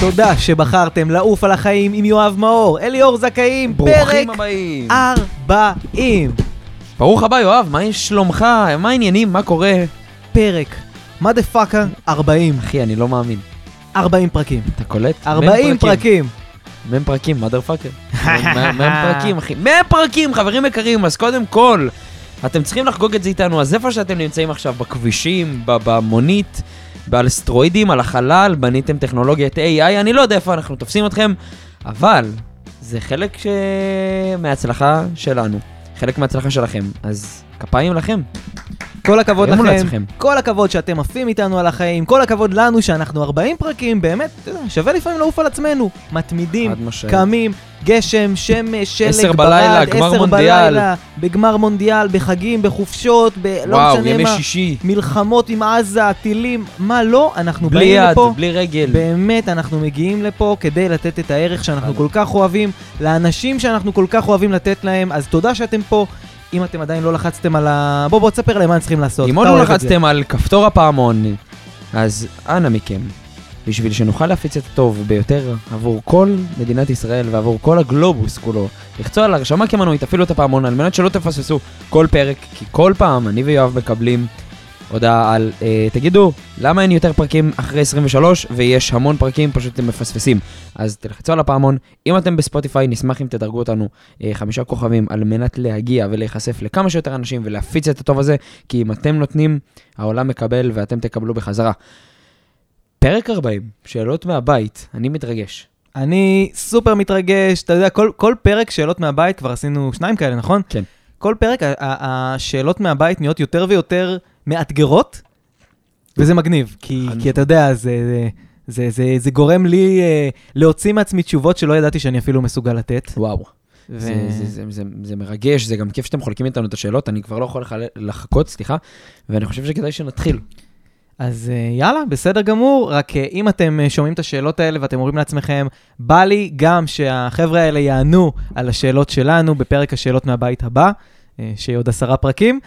תודה שבחרתם לעוף על החיים עם יואב מאור, אליאור זכאים, פרק הבאים. 40. ברוך הבא, יואב, מה שלומך? מה העניינים? מה קורה? פרק, מה דה פאקה? 40. אחי, אני לא מאמין. 40 פרקים. אתה קולט? 40 פרקים. מ"ם פרקים, mother fucker. מ"ם פרקים, אחי. מ"ם פרקים, חברים יקרים, אז קודם כל, אתם צריכים לחגוג את זה איתנו, אז איפה שאתם נמצאים עכשיו, בכבישים, במונית, על סטרואידים, על החלל, בניתם טכנולוגיית AI, אני לא יודע איפה אנחנו תופסים אתכם, אבל זה חלק ש... מההצלחה שלנו, חלק מההצלחה שלכם, אז כפיים לכם. כל הכבוד לכם, לעצמכם. כל הכבוד שאתם עפים איתנו על החיים, כל הכבוד לנו שאנחנו 40 פרקים, באמת, שווה לפעמים לעוף על עצמנו. מתמידים. קמים, גשם, שמש, שלג, עשר ברד, בלילה, גמר עשר מונדיאל. בלילה, בגמר מונדיאל, בחגים, בחופשות, ב... לא וואו, משנה ימי מה, שישי, מלחמות עם עזה, טילים, מה לא, אנחנו בלי באים יד, לפה. בלי רגל. באמת, אנחנו מגיעים לפה כדי לתת את הערך שאנחנו. כל כך אוהבים, לאנשים שאנחנו כל כך אוהבים לתת להם, אז תודה שאתם פה. אם אתם עדיין לא לחצתם על ה... בוא, בוא תספר להם מה הם צריכים לעשות. אם עוד לא. לחצתם על כפתור הפעמון, אז אנא מכם, בשביל שנוכל להפיץ את הטוב ביותר עבור כל מדינת ישראל ועבור כל הגלובוס כולו, לחצו על הרשמה כמנוי, תפעילו את הפעמון על מנת שלא תפספסו כל פרק, כי כל פעם אני ויואב מקבלים הודעה על, אה, תגידו, למה אין יותר פרקים אחרי 23 ויש המון פרקים, פשוט אתם מפספסים. אז תלחצו על הפעמון, אם אתם בספוטיפיי, נשמח אם תדרגו אותנו אה, חמישה כוכבים על מנת להגיע ולהיחשף לכמה שיותר אנשים ולהפיץ את הטוב הזה, כי אם אתם נותנים, העולם מקבל ואתם תקבלו בחזרה. פרק 40, שאלות מהבית, אני מתרגש. אני סופר מתרגש, אתה יודע, כל, כל פרק שאלות מהבית, כבר עשינו שניים כאלה, נכון? כן. כל פרק, השאלות מהבית נהיות יותר ויותר מאתגרות, וזה מגניב, כי, חד כי אתה יודע, זה, זה, זה, זה, זה גורם לי אה, להוציא מעצמי תשובות שלא ידעתי שאני אפילו מסוגל לתת. וואו. ו... זה, זה, זה, זה, זה מרגש, זה גם כיף שאתם חולקים איתנו את השאלות, אני כבר לא יכול לחל... לחכות, סליחה, ואני חושב שכדאי שנתחיל. אז אה, יאללה, בסדר גמור, רק אה, אם אתם אה, שומעים את השאלות האלה ואתם אומרים לעצמכם, בא לי גם שהחבר'ה האלה יענו על השאלות שלנו בפרק השאלות מהבית הבא, שיהיה עוד עשרה פרקים.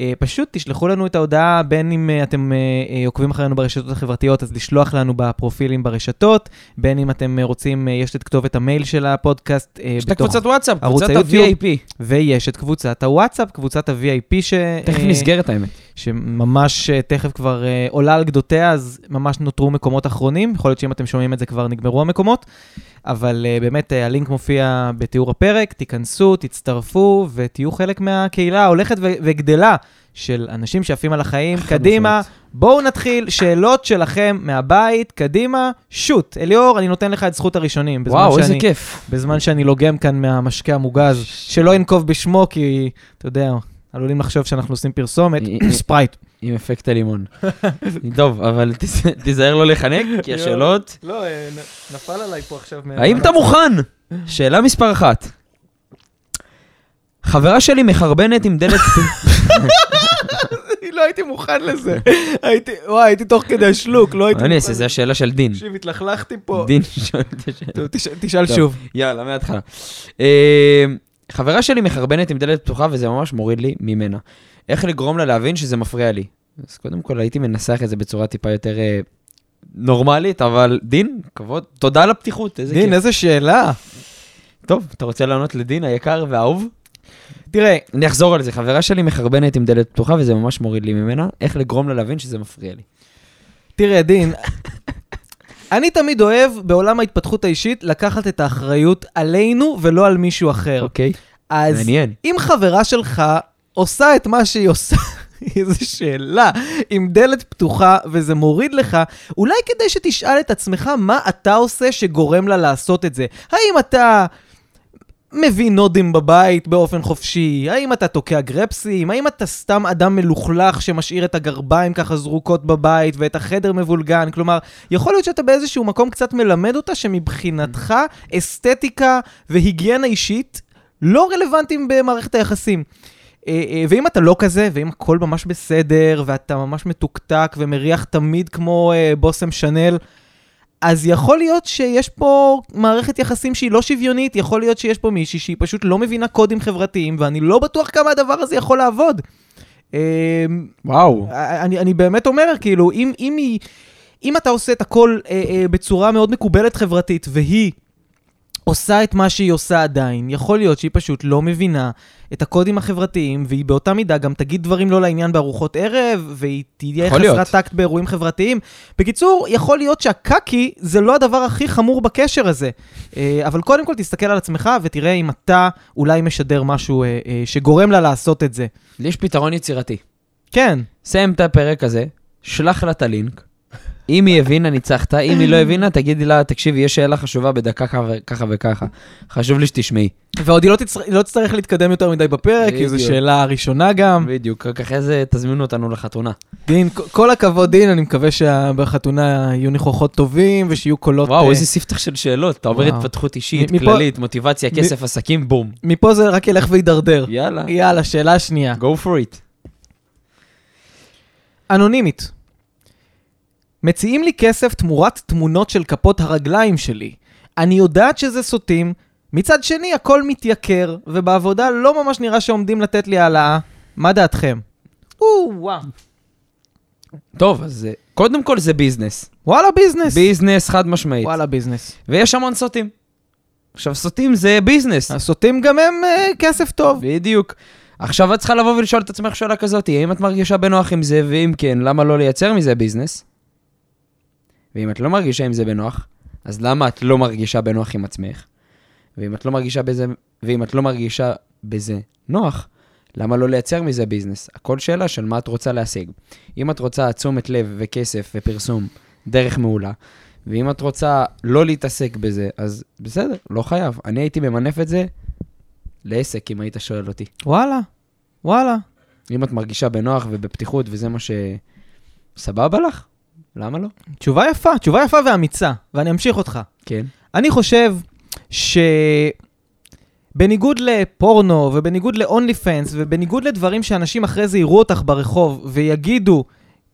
אה, פשוט תשלחו לנו את ההודעה, בין אם אה, אתם אה, עוקבים אחרינו ברשתות החברתיות, אז לשלוח לנו בפרופילים ברשתות, בין אם אתם רוצים, יש את כתובת המייל של הפודקאסט. יש את הקבוצת וואטסאפ, קבוצת. ה-VAP. ויש את קבוצת הוואטסאפ, קבוצת ה-VIP, ש... תכף נסגרת האמת. שממש אה, תכף כבר אה, עולה על גדותיה, אז ממש נותרו מקומות אחרונים. יכול להיות שאם אתם שומעים את זה כבר נגמרו המקומות. אבל אה, באמת, אה, הלינק מופיע בתיאור הפרק, תיכנסו, תצטרפו ותהיו חלק מהקהילה ההולכת וגדלה של אנשים שעפים על החיים. קדימה. בואו נתחיל, שאלות שלכם מהבית, קדימה, שוט. אליאור, אני נותן לך את זכות הראשונים. וואו, איזה שאני- כיף. בזמן שאני לוגם כאן מהמשקה המוגז, שלא ינקוב בשמו, כי, אתה יודע, עלולים לחשוב שאנחנו עושים פרסומת. אה, אה. ספרייט. עם אפקט הלימון. טוב, אבל תיז- תיזהר לא לחנק, כי השאלות... לא, נפל עליי פה עכשיו. האם אתה מוכן? שאלה מספר אחת. חברה שלי מחרבנת עם דלת... לא הייתי מוכן לזה. הייתי, וואי, הייתי תוך כדי השלוק, לא הייתי אני אעשה? זו השאלה של דין. תקשיב, התלכלכתי פה. דין שואל את השאלה. טוב, תש- תשאל. שוב. יאללה, מההתחלה. חברה שלי מחרבנת עם דלת פתוחה וזה ממש מוריד לי ממנה. איך לגרום לה להבין שזה מפריע לי? אז קודם כל הייתי מנסח את זה בצורה טיפה יותר אה, נורמלית, אבל דין, כבוד, תודה על הפתיחות, איזה דין, כיף. איזה שאלה. טוב, אתה רוצה לענות לדין היקר והאהוב? תראה, אני אחזור על זה, חברה שלי מחרבנת עם דלת פתוחה וזה ממש מוריד לי ממנה, איך לגרום לה להבין שזה מפריע לי. תראה, דין, אני תמיד אוהב בעולם ההתפתחות האישית לקחת את האחריות עלינו ולא על מישהו אחר. אוקיי, אז מעניין. אם חברה שלך עושה את מה שהיא עושה, איזו שאלה, עם דלת פתוחה וזה מוריד לך, אולי כדאי שתשאל את עצמך מה אתה עושה שגורם לה לעשות את זה. האם אתה מביא נודים בבית באופן חופשי? האם אתה תוקע גרפסים? האם אתה סתם אדם מלוכלך שמשאיר את הגרביים ככה זרוקות בבית ואת החדר מבולגן? כלומר, יכול להיות שאתה באיזשהו מקום קצת מלמד אותה שמבחינתך אסתטיקה והיגיינה אישית לא רלוונטיים במערכת היחסים. אה, אה, ואם אתה לא כזה, ואם הכל ממש בסדר, ואתה ממש מתוקתק ומריח תמיד כמו אה, בושם שנל, אז יכול להיות שיש פה מערכת יחסים שהיא לא שוויונית, יכול להיות שיש פה מישהי שהיא פשוט לא מבינה קודים חברתיים, ואני לא בטוח כמה הדבר הזה יכול לעבוד. אה, וואו. אני, אני באמת אומר, כאילו, אם, אם היא... אם אתה עושה את הכל אה, אה, בצורה מאוד מקובלת חברתית, והיא עושה את מה שהיא עושה עדיין, יכול להיות שהיא פשוט לא מבינה את הקודים החברתיים, והיא באותה מידה גם תגיד דברים לא לעניין בארוחות ערב, והיא תהיה חסרת להיות. טקט באירועים חברתיים. בקיצור, יכול להיות שהקקי זה לא הדבר הכי חמור בקשר הזה. אה, אבל קודם כל תסתכל על עצמך ותראה אם אתה אולי משדר משהו אה, אה, שגורם לה לעשות את זה. לי יש פתרון יצירתי. כן. סיים את הפרק הזה, שלח לה את הלינק. אם היא הבינה, ניצחת, אם היא לא הבינה, תגידי לה, תקשיבי, יש שאלה חשובה בדקה ככה וככה. חשוב לי שתשמעי. ועוד היא לא. היא לא תצטרך להתקדם יותר מדי בפרק, כי זו. שאלה ראשונה גם. בדיוק, רק אחרי זה תזמינו אותנו לחתונה. דין, כל הכבוד דין, אני מקווה שבחתונה יהיו ניחוחות טובים ושיהיו קולות... וואו, אה, איזה ספתח של שאלות. אתה וואו. התפתחות אישית, כללית, מוטיבציה, כסף, עסקים, בום. מפה זה רק ילך וידרדר. יאללה, יאללה, שאלה שנייה. go for it. אנונימית. מציעים לי כסף תמורת תמונות של כפות הרגליים שלי. אני יודעת שזה סוטים, מצד שני הכל מתייקר, ובעבודה לא ממש נראה שעומדים לתת לי העלאה. מה דעתכם? או-וואו. טוב, אז אה, קודם כל זה business. וואלה business. business חד משמעית. וואלה business. ויש המון סוטים. עכשיו, סוטים זה business. הסוטים גם הם אה, כסף טוב. בדיוק. עכשיו את צריכה לבוא ולשאול את עצמך שאלה כזאת, האם את מרגישה בנוח עם זה, ואם כן, למה לא לייצר מזה business? ואם את לא מרגישה עם זה בנוח, אז למה את לא מרגישה בנוח עם עצמך? ואם את לא מרגישה בזה, ואם את לא מרגישה בזה נוח, למה לא לייצר מזה ביזנס? הכל שאלה של מה את רוצה להשיג. אם את רוצה תשומת לב וכסף ופרסום, דרך מעולה. ואם את רוצה לא להתעסק בזה, אז בסדר, לא חייב. אני הייתי ממנף את זה לעסק, אם היית שואל אותי. וואלה. וואלה. אם את מרגישה בנוח ובפתיחות וזה מה ש... סבבה לך? למה לא? תשובה יפה, תשובה יפה ואמיצה, ואני אמשיך אותך. כן. אני חושב שבניגוד לפורנו, ובניגוד ל-only fans, ובניגוד לדברים שאנשים אחרי זה יראו אותך ברחוב, ויגידו,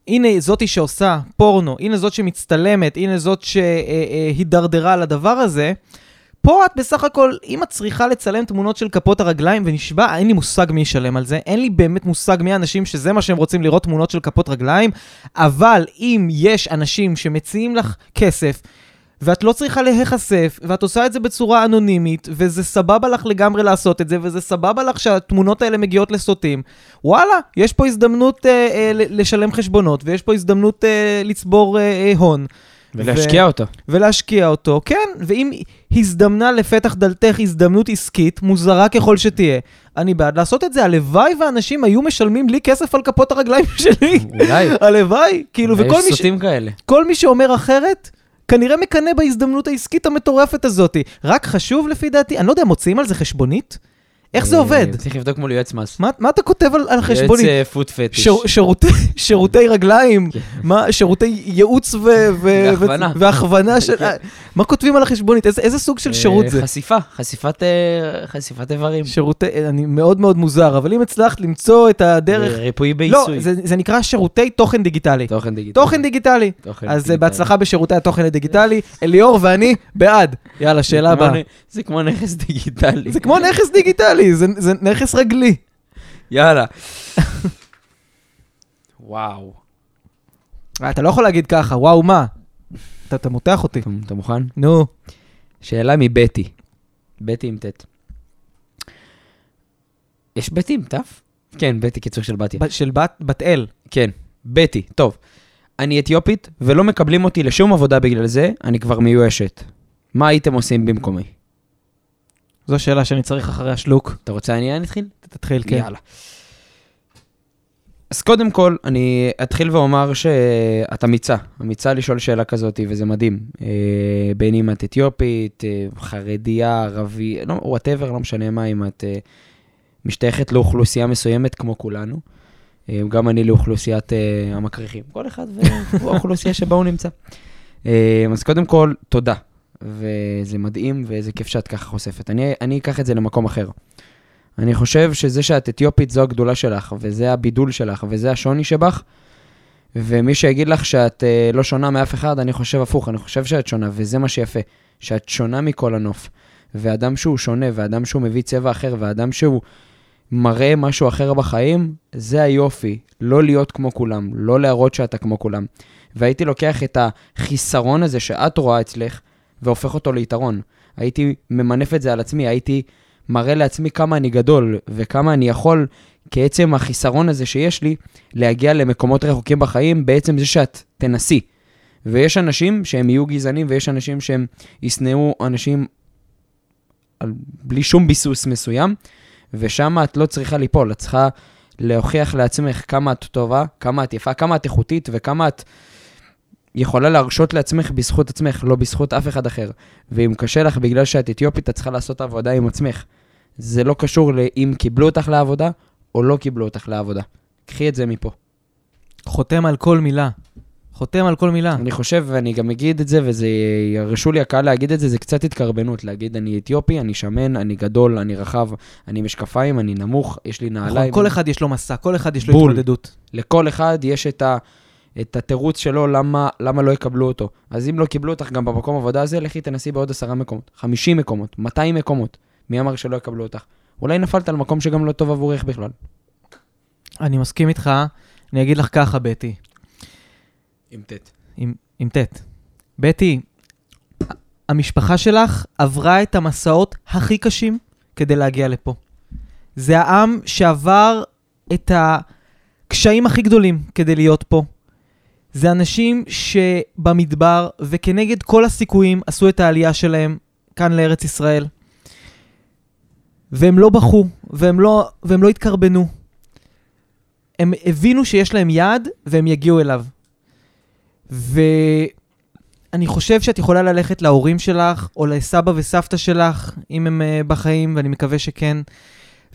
הנה זאתי שעושה פורנו, הנה זאת שמצטלמת, הנה זאת שהידרדרה לדבר הזה, פה את בסך הכל, אם את צריכה לצלם תמונות של כפות הרגליים, ונשבע, אין לי מושג מי ישלם על זה, אין לי באמת מושג מי האנשים שזה מה שהם רוצים לראות תמונות של כפות רגליים, אבל אם יש אנשים שמציעים לך כסף, ואת לא צריכה להיחשף, ואת עושה את זה בצורה אנונימית, וזה סבבה לך לגמרי לעשות את זה, וזה סבבה לך שהתמונות האלה מגיעות לסוטים. וואלה, יש פה הזדמנות אה, אה, לשלם חשבונות, ויש פה הזדמנות אה, לצבור אה, אה, הון. ולהשקיע אותו. ולהשקיע אותו, כן, ואם הזדמנה לפתח דלתך הזדמנות עסקית, מוזרה ככל שתהיה, אני בעד לעשות את זה. הלוואי ואנשים היו משלמים לי כסף על כפות הרגליים שלי. אולי. הלוואי, כאילו, וכל מי, ש... כאלה. כל מי שאומר אחרת, כנראה מקנא בהזדמנות העסקית המטורפת הזאת. רק חשוב לפי דעתי, אני לא יודע, מוציאים על זה חשבונית? איך זה עובד? צריך לבדוק מול יועץ מס. מה, אתה כותב על, חשבונית? יועץ פוט פטיש. שירותי, רגליים, מה, שירותי ייעוץ והכוונה. כן. מה כותבים על החשבונית? איזה, איזה סוג של שירות אה, זה? חשיפה, חשיפת, אה, איברים. שירותי, אני מאוד מאוד מוזר, אבל אם הצלחת למצוא את הדרך... ריפוי לא, בעיסוי. זה, זה נקרא שירותי תוכן דיגיטלי. תוכן דיגיטלי. תוכן דיגיטלי. אז אה. בהצלחה בשירותי התוכן הדיגיטלי. אליאור ואני בעד. יאללה, שאלה הבאה. זה כמו נכס דיגיטלי. זה כמו נכס דיגיטלי, זה, זה נכס רגלי. יאללה. וואו. אה, אתה לא יכול להגיד ככה, וואו, מה? אתה, אתה מותח אותי. אתה- אתה מוכן? נו. שאלה מבטי. בטי עם ט'. יש בטי עם ת'? כן, בטי קיצור של בתיה. בת- של בת, בת אל. כן, בטי. טוב. אני אתיופית, ולא מקבלים אותי לשום עבודה בגלל זה, אני כבר מיואשת. מה הייתם עושים במקומי? זו שאלה שאני צריך אחרי השלוק. אתה רוצה אני אתחיל? תתחיל, כן. יאללה. אז קודם כל, אני אתחיל ואומר שאת אמיצה, אמיצה לשאול שאלה כזאת, וזה מדהים. אה, בין אם את אתיופית, אה, חרדיה, ערבי, לא, וואטאבר, לא משנה מה, אם את אה, משתייכת לאוכלוסייה מסוימת כמו כולנו. אה, גם אני לאוכלוסיית אה, המקריחים. כל אחד והאוכלוסייה שבה הוא נמצא. אה, אז קודם כל, תודה. וזה מדהים, ואיזה כיף שאת ככה חושפת. אני, אני אקח את זה למקום אחר. אני חושב שזה שאת אתיופית זו הגדולה שלך, וזה הבידול שלך, וזה השוני שבך. ומי שיגיד לך שאת אה, לא שונה מאף אחד, אני חושב הפוך, אני חושב שאת שונה, וזה מה שיפה, שאת שונה מכל הנוף. ואדם שהוא שונה, ואדם שהוא מביא צבע אחר, ואדם שהוא מראה משהו אחר בחיים, זה היופי. לא להיות כמו כולם, לא להראות שאתה כמו כולם. והייתי לוקח את החיסרון הזה שאת רואה אצלך, והופך אותו ליתרון. הייתי ממנף את זה על עצמי, הייתי מראה לעצמי כמה אני גדול, וכמה אני יכול, כעצם החיסרון הזה שיש לי, להגיע למקומות רחוקים בחיים, בעצם זה שאת תנסי. ויש אנשים שהם יהיו גזענים, ויש אנשים שהם ישנאו אנשים על, בלי שום ביסוס מסוים, ושם את לא צריכה ליפול, את צריכה להוכיח לעצמך כמה את טובה, כמה את יפה, כמה את איכותית, וכמה את יכולה להרשות לעצמך בזכות עצמך, לא בזכות אף אחד אחר. ואם קשה לך בגלל שאת אתיופית, את צריכה לעשות עבודה עם עצמך. זה לא קשור לאם קיבלו אותך לעבודה או לא קיבלו אותך לעבודה. קחי את זה מפה. חותם על כל מילה. חותם על כל מילה. אני חושב, ואני גם אגיד את זה, וזה, ירשו לי הקהל להגיד את זה, זה קצת התקרבנות, להגיד אני אתיופי, אני שמן, אני גדול, אני רחב, אני משקפיים, אני נמוך, יש לי נכון, נעליים. כל אחד יש לו מסע, כל אחד יש לו בול. התמודדות. לכל אחד יש את, ה, את התירוץ שלו למה, למה לא יקבלו אותו. אז אם לא קיבלו אותך גם במקום עבודה הזה, לכי תנסי בעוד עשרה מקומות, 50 מקומות, 200 מקומות. מי אמר שלא יקבלו אותך? אולי נפלת על מקום שגם לא טוב עבורך בכלל. אני מסכים איתך, אני אגיד לך ככה, בטי, עם ט'. עם, עם ט'. בטי, המשפחה שלך עברה את המסעות הכי קשים כדי להגיע לפה. זה העם שעבר את הקשיים הכי גדולים כדי להיות פה. זה אנשים שבמדבר וכנגד כל הסיכויים עשו את העלייה שלהם כאן לארץ ישראל. והם לא בכו, והם לא, והם לא התקרבנו. הם הבינו שיש להם יעד והם יגיעו אליו. ואני חושב שאת יכולה ללכת להורים שלך, או לסבא וסבתא שלך, אם הם uh, בחיים, ואני מקווה שכן,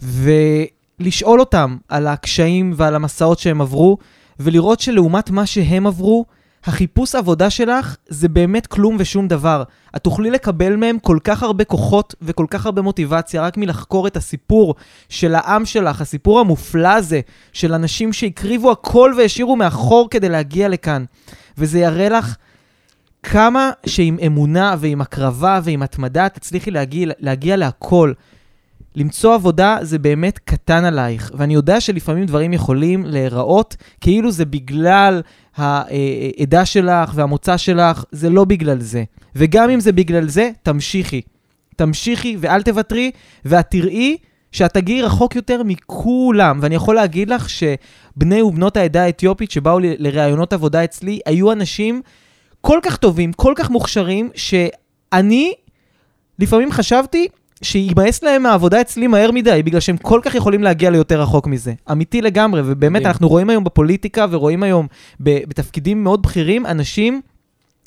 ולשאול אותם על הקשיים ועל המסעות שהם עברו, ולראות שלעומת מה שהם עברו, החיפוש עבודה שלך זה באמת כלום ושום דבר. את תוכלי לקבל מהם כל כך הרבה כוחות וכל כך הרבה מוטיבציה רק מלחקור את הסיפור של העם שלך, הסיפור המופלא הזה של אנשים שהקריבו הכל והשאירו מאחור כדי להגיע לכאן. וזה יראה לך כמה שעם אמונה ועם הקרבה ועם התמדה תצליחי להגיע, להגיע להכל. למצוא עבודה זה באמת קטן עלייך, ואני יודע שלפעמים דברים יכולים להיראות כאילו זה בגלל העדה שלך והמוצא שלך, זה לא בגלל זה. וגם אם זה בגלל זה, תמשיכי. תמשיכי ואל תוותרי, ואת תראי שאת תגיעי רחוק יותר מכולם. ואני יכול להגיד לך שבני ובנות העדה האתיופית שבאו לראיונות עבודה אצלי, היו אנשים כל כך טובים, כל כך מוכשרים, שאני לפעמים חשבתי שימאס להם מהעבודה אצלי מהר מדי, בגלל שהם כל כך יכולים להגיע ליותר רחוק מזה. אמיתי לגמרי, ובאמת. אנחנו רואים היום בפוליטיקה ורואים היום בתפקידים מאוד בכירים, אנשים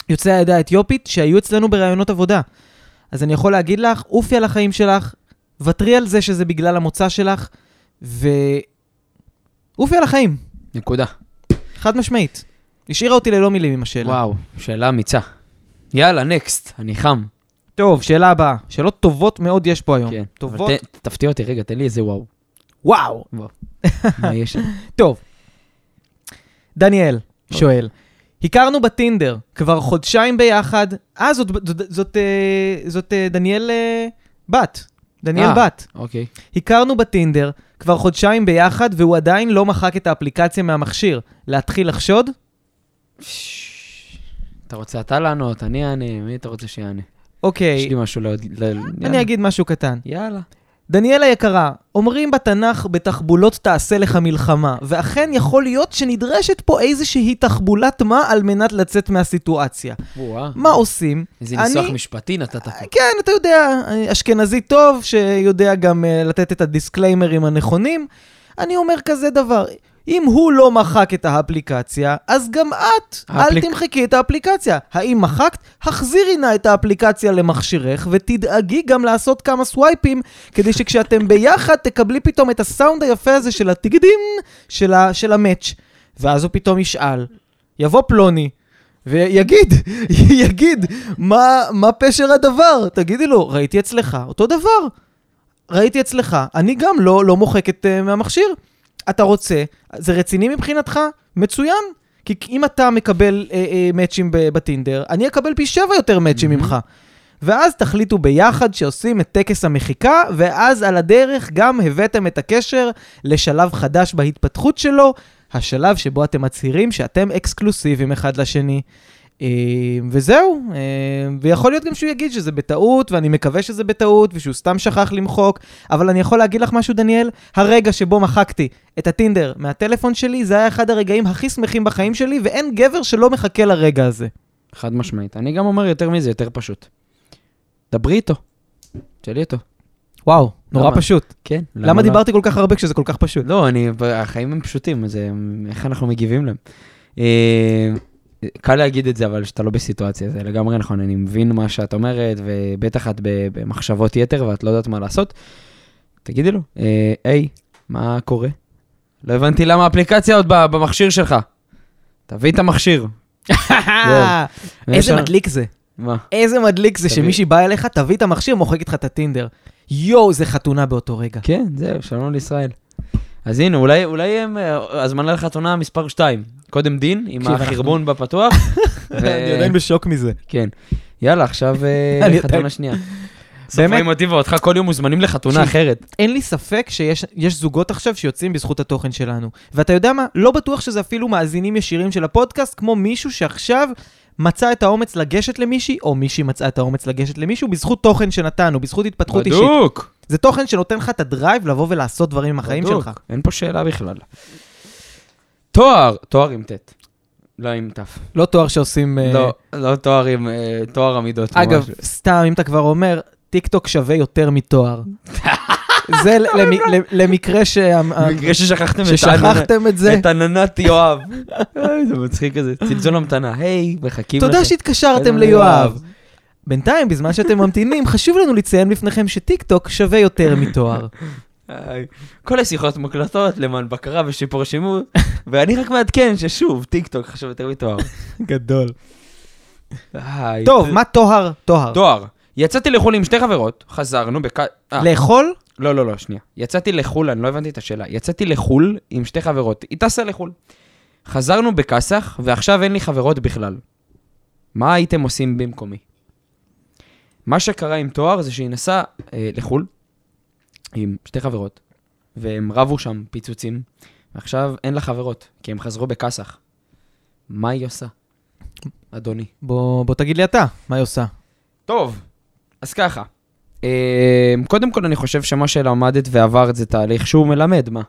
יוצאי העדה האתיופית שהיו אצלנו בראיונות עבודה. אז אני יכול להגיד לך, עופי על החיים שלך, ותרי על זה שזה בגלל המוצא שלך, ו... עופי על החיים, נקודה. חד משמעית. השאירה אותי ללא מילים עם השאלה. וואו, שאלה אמיצה. יאללה, נקסט, אני חם. טוב, שאלה הבאה. שאלות טובות מאוד יש פה היום. כן. טובות. ת- תפתיע אותי, רגע, תן לי איזה וואו. וואו. מה יש שם? טוב. דניאל שואל, הכרנו בטינדר כבר חודשיים ביחד. אה, זאת, זאת, זאת, אה, זאת אה, דניאל אה, בת. דניאל אה. בת. אוקיי. הכרנו בטינדר כבר חודשיים ביחד, והוא עדיין לא מחק את האפליקציה מהמכשיר. להתחיל לחשוד? אתה רוצה אתה לענות, אני אענה, מי אתה רוצה שיענה? יש אוקיי, לי משהו ל... ל- אני אגיד משהו קטן. יאללה. דניאל היקרה, אומרים בתנ"ך בתחבולות תעשה לך מלחמה, ואכן יכול להיות שנדרשת פה איזושהי תחבולת מה על מנת לצאת מהסיטואציה. וואה. מה עושים? איזה ניסוח אני- משפטי נתת פה. כן, אתה יודע, אשכנזי טוב, שיודע גם uh, לתת את הדיסקליימרים הנכונים. אני אומר כזה דבר, אם הוא לא מחק את האפליקציה, אז גם את, האפליק- אל תמחקי את האפליקציה. האם מחקת? החזירי נא את האפליקציה למכשירך, ותדאגי גם לעשות כמה סווייפים, כדי שכשאתם ביחד תקבלי פתאום את הסאונד היפה הזה של הטיגדים של, ה- של המאץ'. ואז הוא פתאום ישאל, יבוא פלוני, ויגיד, יגיד, מה, מה פשר הדבר? תגידי לו, ראיתי אצלך, אותו דבר. ראיתי אצלך, אני גם לא, לא מוחקת uh, מהמכשיר. אתה רוצה, זה רציני מבחינתך? מצוין. כי אם אתה מקבל uh, uh, מאצ'ים בטינדר, אני אקבל פי שבע יותר מאצ'ים מהמם. ממך. ואז תחליטו ביחד שעושים את טקס המחיקה, ואז על הדרך גם הבאתם את הקשר לשלב חדש בהתפתחות שלו. השלב שבו אתם מצהירים שאתם אקסקלוסיביים אחד לשני. אה, וזהו, אה, ויכול להיות גם שהוא יגיד שזה בטעות, ואני מקווה שזה בטעות, ושהוא סתם שכח למחוק, אבל אני יכול להגיד לך משהו, דניאל? הרגע שבו מחקתי את הטינדר מהטלפון שלי, זה היה אחד הרגעים הכי שמחים בחיים שלי, ואין גבר שלא מחכה לרגע הזה. חד משמעית. אני גם אומר יותר מזה, יותר פשוט. דברי איתו. תשאלי אותו. וואו, נורא למה? פשוט. כן. למה דיברתי כל כך הרבה כשזה כל כך פשוט? לא, אני, החיים הם פשוטים, אז אה, איך אנחנו מגיבים להם? קל להגיד את זה, אבל שאתה לא בסיטואציה, זה לגמרי נכון, אני מבין מה שאת אומרת, ובטח את במחשבות יתר ואת לא יודעת מה לעשות. תגידי לו, אה, היי, מה קורה? לא הבנתי למה האפליקציה עוד במכשיר שלך. תביא את המכשיר. איזה מדליק זה. מה? איזה מדליק זה. שמישהי באה אליך, תביא את המכשיר, מוחק איתך את הטינדר. יואו, זה חתונה באותו רגע. כן, זהו, שלום לישראל. אז הנה, אולי, אולי הם, אה, הזמנה לחתונה מספר 2. קודם דין, עם החרבון בפתוח. ו- אני עדיין בשוק מזה. כן. יאללה, עכשיו אה, חתונה שנייה. סופרים אותי ואותך כל יום מוזמנים לחתונה אחרת. אין לי ספק שיש יש זוגות עכשיו שיוצאים בזכות התוכן שלנו. ואתה יודע מה? לא בטוח שזה אפילו מאזינים ישירים של הפודקאסט, כמו מישהו שעכשיו מצא את האומץ לגשת למישהי, או מישהי מצאה את האומץ לגשת למישהו, בזכות תוכן שנתנו, בזכות התפתחות אישית. בדוק. זה תוכן שנותן לך את הדרייב לבוא ולעשות דברים עם החיים בדוק. שלך. אין פה שאלה בכלל. תואר, תואר עם ט'. לא עם ת'. לא תואר שעושים... אה, לא, לא תואר עם אה, תואר עמידות. אגב, ממש. סתם, אם אתה כבר אומר, טיק טוק שווה יותר מתואר. זה למ- למ- למקרה שה- במקרה ששכחתם את העננת- ששכחתם את זה. את עננת יואב. זה מצחיק כזה, צלצול המתנה, היי, מחכים לכם. תודה שהתקשרתם ליואב. בינתיים, בזמן שאתם ממתינים, חשוב לנו לציין בפניכם שטיק טוק שווה יותר מתואר. כל השיחות מוקלטות למען בקרה ושיפור שימוש, ואני רק מעדכן ששוב, טיק טוק חשוב יותר מתואר. גדול. טוב, מה טוהר? טוהר. תואר. יצאתי לחו"ל עם שתי חברות, חזרנו בק... אה, לאכול? לא, לא, לא, שנייה. יצאתי לחו"ל, אני לא הבנתי את השאלה. יצאתי לחו"ל עם שתי חברות, היא טסה לחו"ל. חזרנו בכסח, ועכשיו אין לי חברות בכלל. מה הייתם עושים במקומי? מה שקרה עם תואר זה שהיא נסעה אה, לחו"ל עם שתי חברות, והם רבו שם פיצוצים, ועכשיו אין לה חברות, כי הם חזרו בכסח. מה היא עושה, אדוני? בוא בוא תגיד לי אתה, מה היא עושה? טוב, אז ככה. אה, קודם כל, אני חושב שמה שלמדת ועברת זה תהליך שהוא מלמד, מה?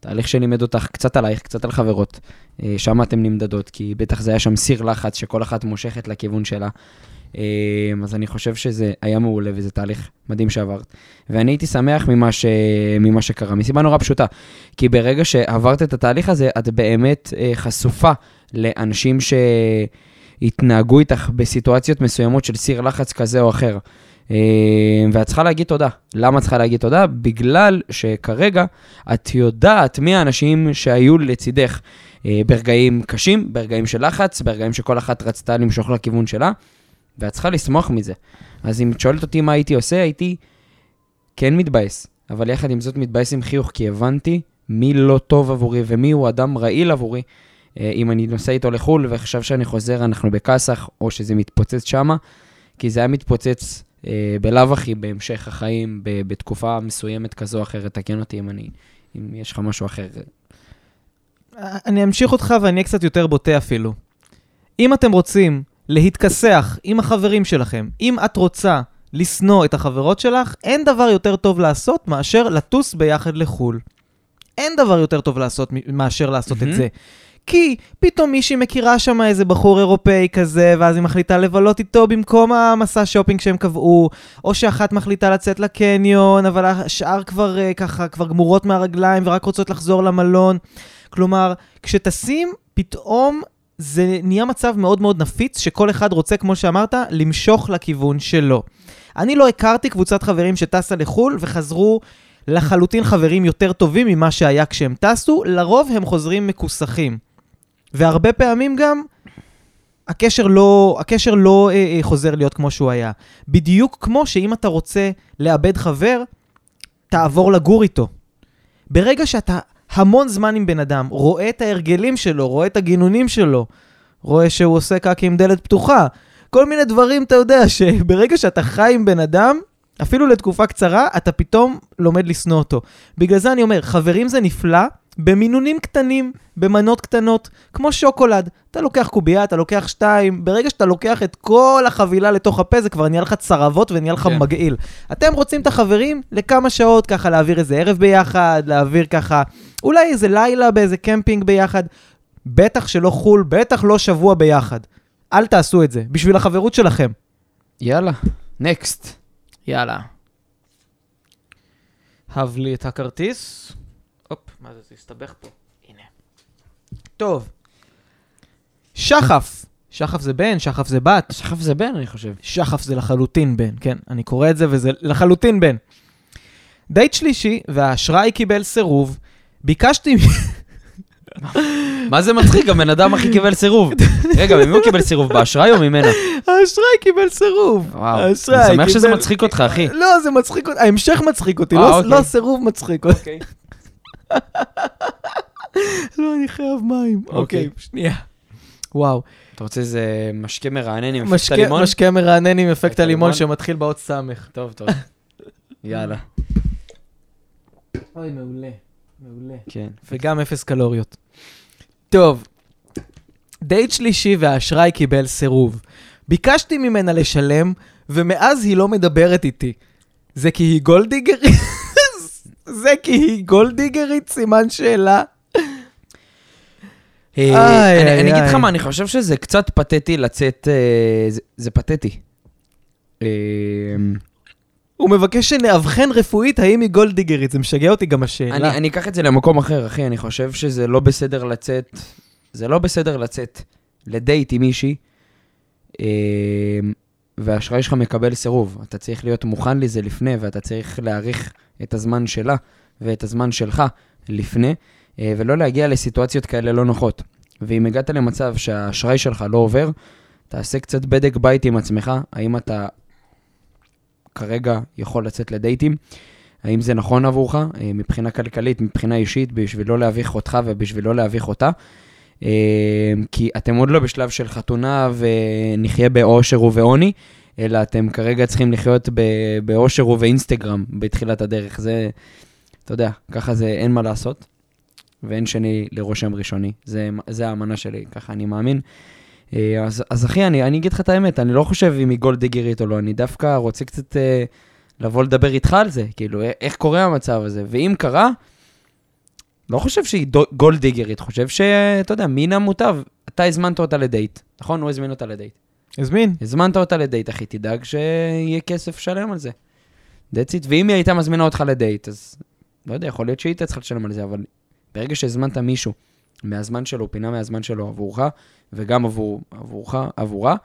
תהליך שלימד אותך קצת עלייך, קצת על חברות. אה, שם אתם נמדדות, כי בטח זה היה שם סיר לחץ שכל אחת מושכת לכיוון שלה. אה, אז אני חושב שזה היה מעולה וזה תהליך מדהים שעברת. ואני הייתי שמח ממה, ש... ממה שקרה, מסיבה נורא פשוטה. כי ברגע שעברת את התהליך הזה, את באמת אה, חשופה לאנשים שהתנהגו איתך בסיטואציות מסוימות של סיר לחץ כזה או אחר. אה, ואת צריכה להגיד תודה. למה את צריכה להגיד תודה? בגלל שכרגע את יודעת מי האנשים שהיו לצידך אה, ברגעים קשים, ברגעים של לחץ, ברגעים שכל אחת רצתה למשוך לכיוון שלה, ואת צריכה לשמוח מזה. אז אם את שואלת אותי מה הייתי עושה, הייתי כן מתבאס, אבל יחד עם זאת מתבאס עם חיוך, כי הבנתי מי לא טוב עבורי ומי הוא אדם רעיל עבורי. אה, אם אני נוסע איתו לחו"ל ועכשיו שאני חוזר אנחנו בכסח, או שזה מתפוצץ שמה, כי זה היה מתפוצץ אה, בלאו הכי בהמשך החיים, ב- בתקופה מסוימת כזו או אחרת, תקן אותי אם, אני, אם יש לך משהו אחר. אני אמשיך אותך ואני אהיה קצת יותר בוטה אפילו. אם אתם רוצים להתכסח עם החברים שלכם, אם את רוצה לשנוא את החברות שלך, אין דבר יותר טוב לעשות מאשר לטוס ביחד לחו"ל. אין דבר יותר טוב לעשות מאשר לעשות מהמם. את זה. כי פתאום מישהי מכירה שם איזה בחור אירופאי כזה, ואז היא מחליטה לבלות איתו במקום המסע שופינג שהם קבעו, או שאחת מחליטה לצאת לקניון, אבל השאר כבר uh, ככה, כבר גמורות מהרגליים ורק רוצות לחזור למלון. כלומר, כשטסים, פתאום זה נהיה מצב מאוד מאוד נפיץ, שכל אחד רוצה, כמו שאמרת, למשוך לכיוון שלו. אני לא הכרתי קבוצת חברים שטסה לחו"ל וחזרו לחלוטין חברים יותר טובים ממה שהיה כשהם טסו, לרוב הם חוזרים מכוסחים. והרבה פעמים גם הקשר לא, הקשר לא אה, אה, חוזר להיות כמו שהוא היה. בדיוק כמו שאם אתה רוצה לאבד חבר, תעבור לגור איתו. ברגע שאתה המון זמן עם בן אדם, רואה את ההרגלים שלו, רואה את הגינונים שלו, רואה שהוא עושה קקי עם דלת פתוחה, כל מיני דברים, אתה יודע, שברגע שאתה חי עם בן אדם, אפילו לתקופה קצרה, אתה פתאום לומד לשנוא אותו. בגלל זה אני אומר, חברים זה נפלא, במינונים קטנים, במנות קטנות, כמו שוקולד. אתה לוקח קובייה, אתה לוקח שתיים, ברגע שאתה לוקח את כל החבילה לתוך הפה, זה כבר נהיה לך צרבות ונהיה לך כן. מגעיל. אתם רוצים את החברים לכמה שעות, ככה להעביר איזה ערב ביחד, להעביר ככה, אולי איזה לילה באיזה קמפינג ביחד. בטח שלא חו"ל, בטח לא שבוע ביחד. אל תעשו את זה, בשביל החברות שלכם. יאללה, נקסט. יאללה. הב לי את הכרטיס. הופ, מה זה, זה הסתבך פה. הנה. טוב. שחף. שחף זה בן, שחף זה בת. שחף זה בן, אני חושב. שחף זה לחלוטין בן, כן. אני קורא את זה וזה לחלוטין בן. דייט שלישי, והאשראי קיבל סירוב. ביקשתי... מה זה מצחיק? הבן אדם הכי קיבל סירוב. רגע, ממי הוא קיבל סירוב? באשראי או ממנה? האשראי קיבל סירוב. וואו, אני שמח שזה מצחיק אותך, אחי. לא, זה מצחיק אותי. ההמשך מצחיק אותי, אה, לא- אוקיי. לא הסירוב מצחיק אותי. אוקיי. לא, אני חייב מים. אוקיי. אוקיי, שנייה. וואו. אתה רוצה איזה משקה מרענן עם אפקט הלימון? משקה מרענן עם אפקט הלימון. שמתחיל באות סמך. טוב, טוב. יאללה. אוי, מעולה. מעולה. כן. וגם אפס קלוריות. טוב, דייט שלישי והאשראי קיבל סירוב. ביקשתי ממנה לשלם, ומאז היא לא מדברת איתי. זה כי היא גולדיגרית? זה כי היא גולדיגרית? סימן שאלה. אה, אני אגיד לך. מה, אני חושב שזה קצת פתטי לצאת... אה, זה- זה פתטי. הוא מבקש שנאבחן רפואית האם היא גולדיגרית, זה משגע אותי גם השאלה. אני אני אקח את זה למקום אחר, אחי, אני חושב שזה לא בסדר לצאת, זה לא בסדר לצאת לדייט עם מישהי, אה, והאשראי שלך מקבל סירוב. אתה צריך להיות מוכן לזה לפני, ואתה צריך להעריך את הזמן שלה ואת הזמן שלך לפני, אה, ולא להגיע לסיטואציות כאלה לא נוחות. ואם הגעת למצב שהאשראי שלך לא עובר, תעשה קצת בדק בית עם עצמך, האם אתה כרגע יכול לצאת לדייטים, האם זה נכון עבורך, אה, מבחינה כלכלית, מבחינה אישית, בשביל לא להביך אותך ובשביל לא להביך אותה. אה, כי אתם עוד לא בשלב של חתונה ונחיה באושר ובעוני, אלא אתם כרגע צריכים לחיות באושר ובאינסטגרם בתחילת הדרך. זה, אתה יודע, ככה זה, אין מה לעשות. ואין שני לרושם ראשוני. זה, זה האמנה שלי, ככה אני מאמין. אה, אז, אז אחי, אני, אני אגיד לך את האמת, אני לא חושב אם היא גולד דיגרית או לא, אני דווקא רוצה קצת אה, לבוא לדבר איתך על זה, כאילו, איך קורה המצב הזה. ואם קרה, לא חושב שהיא דו- גולד דיגרית, חושב שאתה יודע, מן המוטב, אתה הזמנת אותה לדייט, נכון? הוא הזמין אותה לדייט. הזמין. הזמנת אותה לדייט, אחי, תדאג שיהיה כסף שלם על זה. That's it. ואם היא הייתה מזמינה אותך לדייט, אז לא יודע, יכול להיות שהיא הייתה צריכה לשלם על זה, אבל ברגע שהזמנת מישהו מהזמן שלו, פינה מהזמן שלו עבורך, וגם עבור, עבורך, עבורה,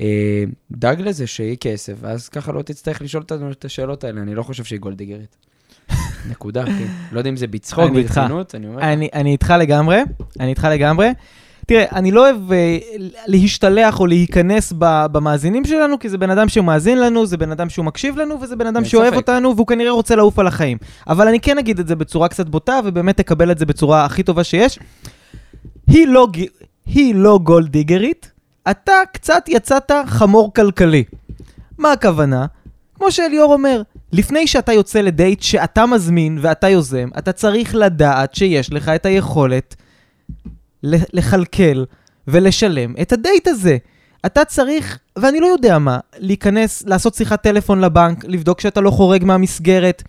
אה, דאג לזה שיהיה כסף, ואז ככה לא תצטרך לשאול אותנו את השאלות האלה, אני לא חושב שהיא גולדיגרית. נקודה, אחי. לא יודע אם זה בצחוק. ברצינות, אני אומר. אני, אני איתך לגמרי, אני איתך לגמרי. תראה, אני לא אוהב אה, להשתלח או להיכנס ב, במאזינים שלנו, כי זה בן אדם שמאזין לנו, זה בן אדם שהוא מקשיב לנו, וזה בן אדם שאוהב ספק. אותנו, והוא כנראה רוצה לעוף על החיים. אבל אני כן אגיד את זה בצורה קצת בוטה, ובאמת תקבל את זה בצורה הכי טובה שיש. היא לא, היא לא גולדיגרית, אתה קצת יצאת חמור כלכלי. מה הכוונה? כמו שאליאור אומר, לפני שאתה יוצא לדייט שאתה מזמין ואתה יוזם, אתה צריך לדעת שיש לך את היכולת לכלכל ולשלם את הדייט הזה. אתה צריך, ואני לא יודע מה, להיכנס, לעשות שיחת טלפון לבנק, לבדוק שאתה לא חורג מהמסגרת,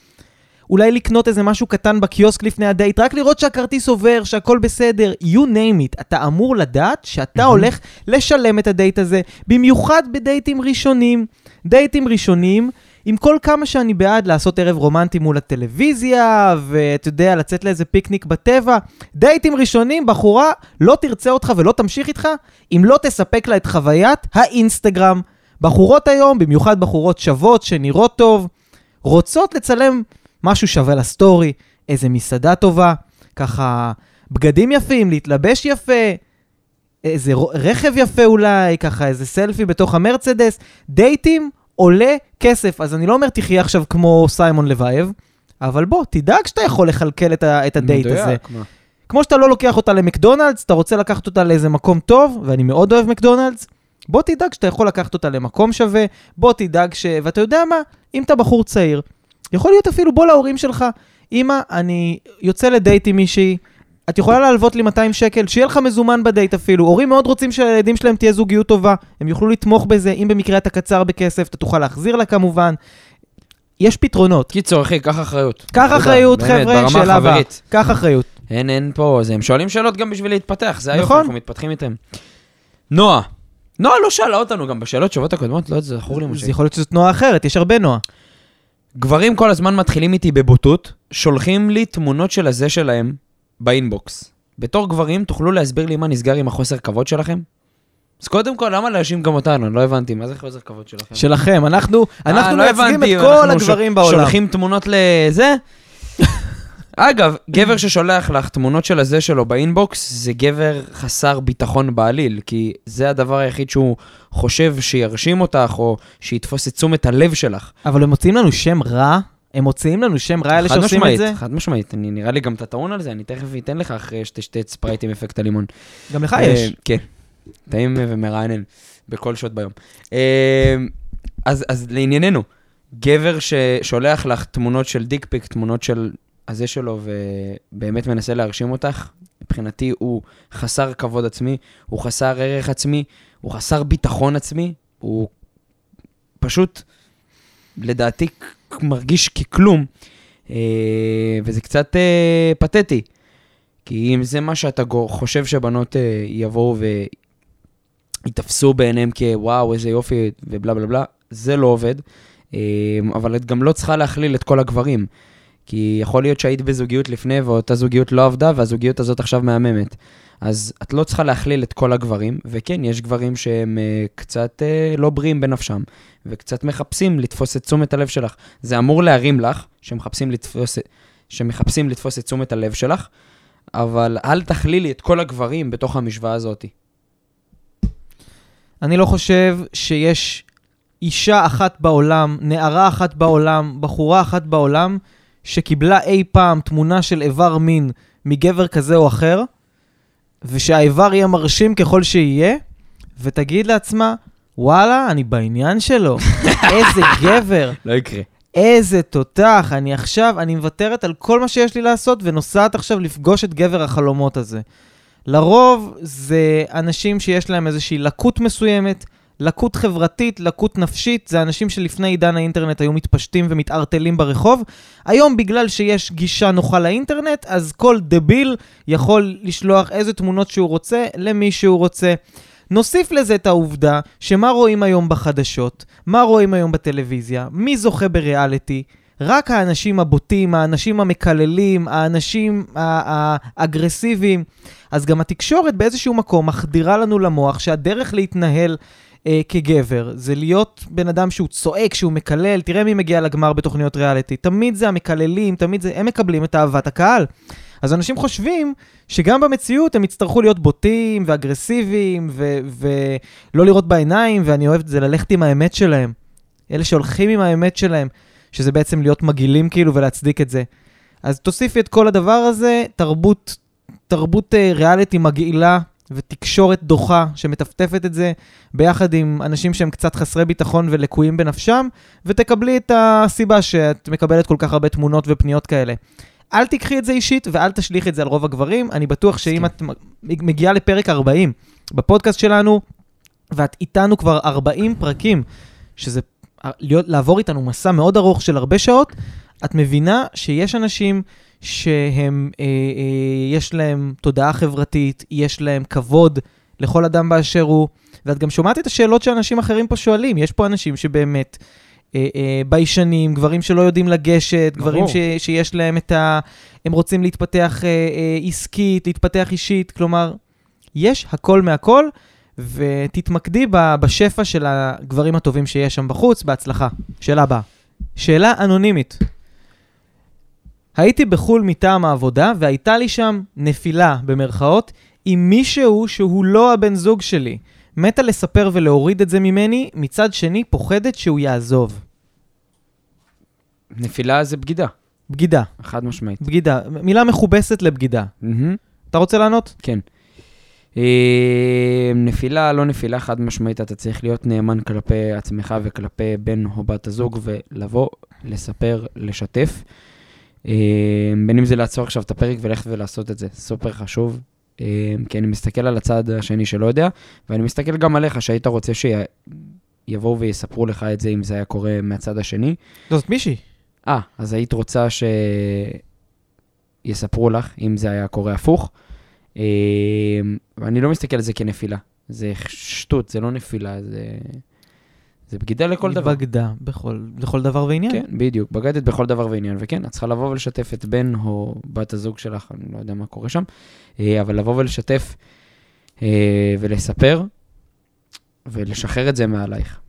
אולי לקנות איזה משהו קטן בקיוסק לפני הדייט, רק לראות שהכרטיס עובר, שהכל בסדר, you name it. אתה אמור לדעת שאתה הולך לשלם את הדייט הזה, במיוחד בדייטים ראשונים. דייטים ראשונים, עם כל כמה שאני בעד לעשות ערב רומנטי מול הטלוויזיה, ואתה יודע, לצאת לאיזה פיקניק בטבע. דייטים ראשונים, בחורה לא תרצה אותך ולא תמשיך איתך, אם לא תספק לה את חוויית האינסטגרם. בחורות היום, במיוחד בחורות שוות, שנראות טוב, רוצות לצלם משהו שווה לסטורי, איזה מסעדה טובה, ככה בגדים יפים, להתלבש יפה, איזה רכב יפה אולי, ככה איזה סלפי בתוך המרצדס. דייטים עולה כסף, אז אני לא אומר תחיה עכשיו כמו סיימון לבייב, אבל בוא, תדאג שאתה יכול לכלכל את, ה- את הדייט הזה. מדויק, מה? כמו שאתה לא לוקח אותה למקדונלדס, אתה רוצה לקחת אותה לאיזה מקום טוב, ואני מאוד אוהב מקדונלדס, בוא תדאג שאתה יכול לקחת אותה למקום שווה, בוא תדאג ש... ואתה יודע מה? אם אתה בחור צעיר, יכול להיות אפילו בוא להורים שלך, אמא, אני יוצא לדייט עם מישהי, את יכולה להלוות לי 200 שקל, שיהיה לך מזומן בדייט אפילו. הורים מאוד רוצים שלילדים שלהם תהיה זוגיות טובה. הם יוכלו לתמוך בזה, אם במקרה אתה קצר בכסף, אתה תוכל להחזיר לה כמובן. יש פתרונות. קיצור, אחי, קח אחריות. קח אחריות, חבר'ה, שאלה הבאה. קח אחריות. אין, אין פה, זה, הם שואלים שאלות גם בשביל להתפתח, זה היופי, נכון. אנחנו מתפתחים איתם. נועה. נועה לא שאלה אותנו גם בשאלות שובות הקודמות, לא זה זכור לי זה משה. יכול להיות שזאת נועה אחרת, יש הרבה נועה. גברים כל הזמן מתחילים איתי בבוטות, שולחים לי תמונות של הזה שלהם באינבוקס. בתור גברים, תוכלו להסביר לי מה נסגר עם החוסר כבוד שלכם? אז קודם כל, למה להאשים גם אותנו? לא הבנתי, מה זה חוסר כבוד שלכם? שלכם, אנחנו אה, אנחנו לא מייצגים את כל הגברים בעולם. שולחים תמונות לזה? אגב, גבר ששולח לך תמונות של הזה שלו באינבוקס, זה גבר חסר ביטחון בעליל, כי זה הדבר היחיד שהוא חושב שירשים אותך, או שיתפוס את תשומת הלב שלך. אבל הם מוציאים לנו שם רע? הם מוציאים לנו שם רע, אלה חד שעושים את משמעית, זה? חד משמעית. אני נראה לי גם אתה טעון על זה, אני תכף אתן לך אחרי שתשתה את ספרייט עם אפקט הלימון. גם לך אה, יש. כן, טעים ומרענן, בכל שעות ביום. אה, אז, אז לענייננו, גבר ששולח לך תמונות של דיק פיק, תמונות של הזה שלו, ובאמת מנסה להרשים אותך, מבחינתי הוא חסר כבוד עצמי, הוא חסר ערך עצמי, הוא חסר ביטחון עצמי, הוא פשוט, לדעתי, מרגיש ככלום, אה, וזה קצת אה, פתטי. כי אם זה מה שאתה חושב שבנות אה, יבואו ויתפסו בעיניהם כוואו, איזה יופי, ובלה בלה בלה, זה לא עובד. אבל את גם לא צריכה להכליל את כל הגברים. כי יכול להיות שהיית בזוגיות לפני ואותה זוגיות לא עבדה, והזוגיות הזאת עכשיו מהממת. אז את לא צריכה להכליל את כל הגברים, וכן, יש גברים שהם אה, קצת אה, לא בריאים בנפשם, וקצת מחפשים לתפוס את תשומת הלב שלך. זה אמור להרים לך, שמחפשים לתפוס, שמחפשים לתפוס את תשומת הלב שלך, אבל אל תכלילי את כל הגברים בתוך המשוואה הזאת. אני לא חושב שיש אישה אחת בעולם, נערה אחת בעולם, בחורה אחת בעולם, שקיבלה אי פעם תמונה של איבר מין מגבר כזה או אחר, ושהאיבר יהיה מרשים ככל שיהיה, ותגיד לעצמה, וואלה, אני בעניין שלו. איזה גבר, לא יקרה. איזה תותח, אני עכשיו, אני מוותרת על כל מה שיש לי לעשות ונוסעת עכשיו לפגוש את גבר החלומות הזה. לרוב זה אנשים שיש להם איזושהי לקות מסוימת, לקות חברתית, לקות נפשית, זה אנשים שלפני עידן האינטרנט היו מתפשטים ומתערטלים ברחוב. היום בגלל שיש גישה נוחה לאינטרנט, אז כל דביל יכול לשלוח איזה תמונות שהוא רוצה למי שהוא רוצה. נוסיף לזה את העובדה שמה רואים היום בחדשות, מה רואים היום בטלוויזיה, מי זוכה בריאליטי, רק האנשים הבוטים, האנשים המקללים, האנשים האגרסיביים. אז גם התקשורת באיזשהו מקום מחדירה לנו למוח שהדרך להתנהל אה, כגבר זה להיות בן אדם שהוא צועק, שהוא מקלל, תראה מי מגיע לגמר בתוכניות ריאליטי. תמיד זה המקללים, תמיד זה, הם מקבלים את אהבת הקהל. אז אנשים חושבים שגם במציאות הם יצטרכו להיות בוטים ואגרסיביים ו- ולא לראות בעיניים, ואני אוהב את זה ללכת עם האמת שלהם. אלה שהולכים עם האמת שלהם, שזה בעצם להיות מגעילים כאילו ולהצדיק את זה. אז תוסיפי את כל הדבר הזה, תרבות, תרבות אה, ריאליטי מגעילה ותקשורת דוחה שמטפטפת את זה, ביחד עם אנשים שהם קצת חסרי ביטחון ולקויים בנפשם, ותקבלי את הסיבה שאת מקבלת כל כך הרבה תמונות ופניות כאלה. אל תיקחי את זה אישית ואל תשליכי את זה על רוב הגברים. אני בטוח שאם את מגיעה לפרק 40 בפודקאסט שלנו, ואת איתנו כבר 40 פרקים, שזה להיות, לעבור איתנו מסע מאוד ארוך של הרבה שעות, את מבינה שיש אנשים שהם, אה, אה, יש להם תודעה חברתית, יש להם כבוד לכל אדם באשר הוא, ואת גם שומעת את השאלות שאנשים אחרים פה שואלים. יש פה אנשים שבאמת אה, אה, ביישנים, גברים שלא יודעים לגשת, ברור. גברים ש, שיש להם את ה... הם רוצים להתפתח אה, אה, עסקית, להתפתח אישית, כלומר, יש הכל מהכל, ותתמקדי ב- בשפע של הגברים הטובים שיש שם בחוץ, בהצלחה. שאלה הבאה. שאלה אנונימית. הייתי בחו"ל מטעם העבודה, והייתה לי שם נפילה, במרכאות, עם מישהו שהוא לא הבן זוג שלי. מתה לספר ולהוריד את זה ממני, מצד שני פוחדת שהוא יעזוב. נפילה זה בגידה, בגידה, חד משמעית. בגידה. מילה מכובסת לבגידה. מהמם. אתה רוצה לענות? כן. אה, נפילה, לא נפילה, חד משמעית, אתה צריך להיות נאמן כלפי עצמך וכלפי בן או בת הזוג, ולבוא, לספר, לשתף. אה, בין אם זה לעצור עכשיו את הפרק וללכת ולעשות את זה, סופר חשוב. אה, כי אני מסתכל על הצד השני שלא יודע, ואני מסתכל גם עליך, שהיית רוצה שיבואו ויספרו לך את זה אם זה היה קורה מהצד השני. לא, זאת מישהי. אה, אז היית רוצה שיספרו לך אם זה היה קורה הפוך. אה, ואני לא מסתכל על זה כנפילה. זה שטות, זה לא נפילה, זה... זה בגידה לכל דבר. היא בגדה בכל, לכל דבר ועניין. כן, בדיוק, בגדת בכל דבר ועניין. וכן, את צריכה לבוא ולשתף את בן או בת הזוג שלך, אני לא יודע מה קורה שם, אה, אבל לבוא ולשתף אה, ולספר ולשחרר את זה מעלייך.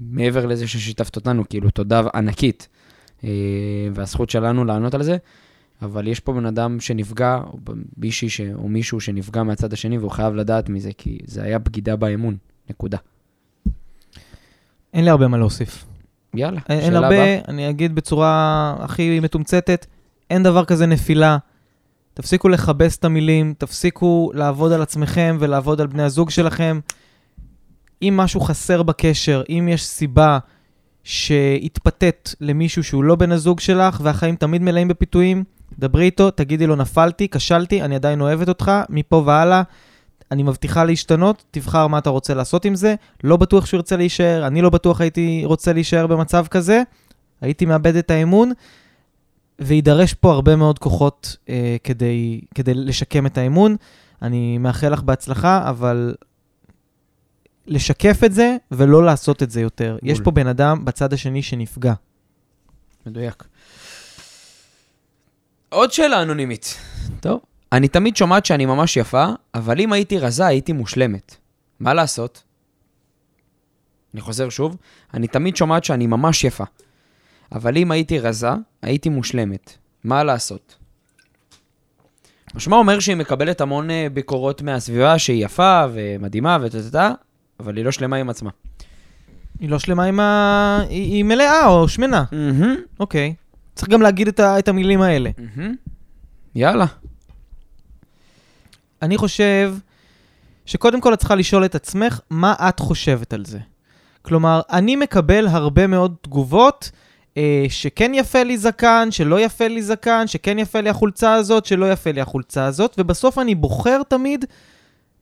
מעבר לזה ששיתפת אותנו, כאילו, תודה ענקית, אה, והזכות שלנו לענות על זה, אבל יש פה בן אדם שנפגע, או מישהי ש... או מישהו שנפגע מהצד השני, והוא חייב לדעת מזה, כי זה היה בגידה באמון, נקודה. אין לי הרבה מה להוסיף. יאללה, אין, אין שאלה הרבה, הבאה. אני אגיד בצורה הכי מתומצתת, אין דבר כזה נפילה. תפסיקו לכבס את המילים, תפסיקו לעבוד על עצמכם ולעבוד על בני הזוג שלכם. אם משהו חסר בקשר, אם יש סיבה שהתפתית למישהו שהוא לא בן הזוג שלך והחיים תמיד מלאים בפיתויים, דברי איתו, תגידי לו נפלתי, כשלתי, אני עדיין אוהבת אותך, מפה והלאה. אני מבטיחה להשתנות, תבחר מה אתה רוצה לעשות עם זה. לא בטוח שהוא ירצה להישאר, אני לא בטוח הייתי רוצה להישאר במצב כזה. הייתי מאבד את האמון, ויידרש פה הרבה מאוד כוחות אה, כדי, כדי לשקם את האמון. אני מאחל לך בהצלחה, אבל לשקף את זה ולא לעשות את זה יותר. יש בול. פה בן אדם בצד השני שנפגע. מדויק. עוד שאלה אנונימית. טוב. אני תמיד שומעת שאני ממש יפה, אבל אם הייתי רזה הייתי מושלמת. מה לעשות? אני חוזר שוב, אני תמיד שומעת שאני ממש יפה, אבל אם הייתי רזה, הייתי מושלמת. מה לעשות? משמע אומר שהיא מקבלת המון אה, ביקורות מהסביבה שהיא יפה ומדהימה וטטטה, אבל היא לא שלמה עם עצמה. היא לא שלמה עם ה... היא, היא מלאה או שמנה. אוקיי. צריך גם להגיד את, ה, את המילים האלה. מהמם. יאללה. אני חושב שקודם כל את צריכה לשאול את עצמך, מה את חושבת על זה? כלומר, אני מקבל הרבה מאוד תגובות אה, שכן יפה לי זקן, שלא יפה לי זקן, שכן יפה לי החולצה הזאת, שלא יפה לי החולצה הזאת, ובסוף אני בוחר תמיד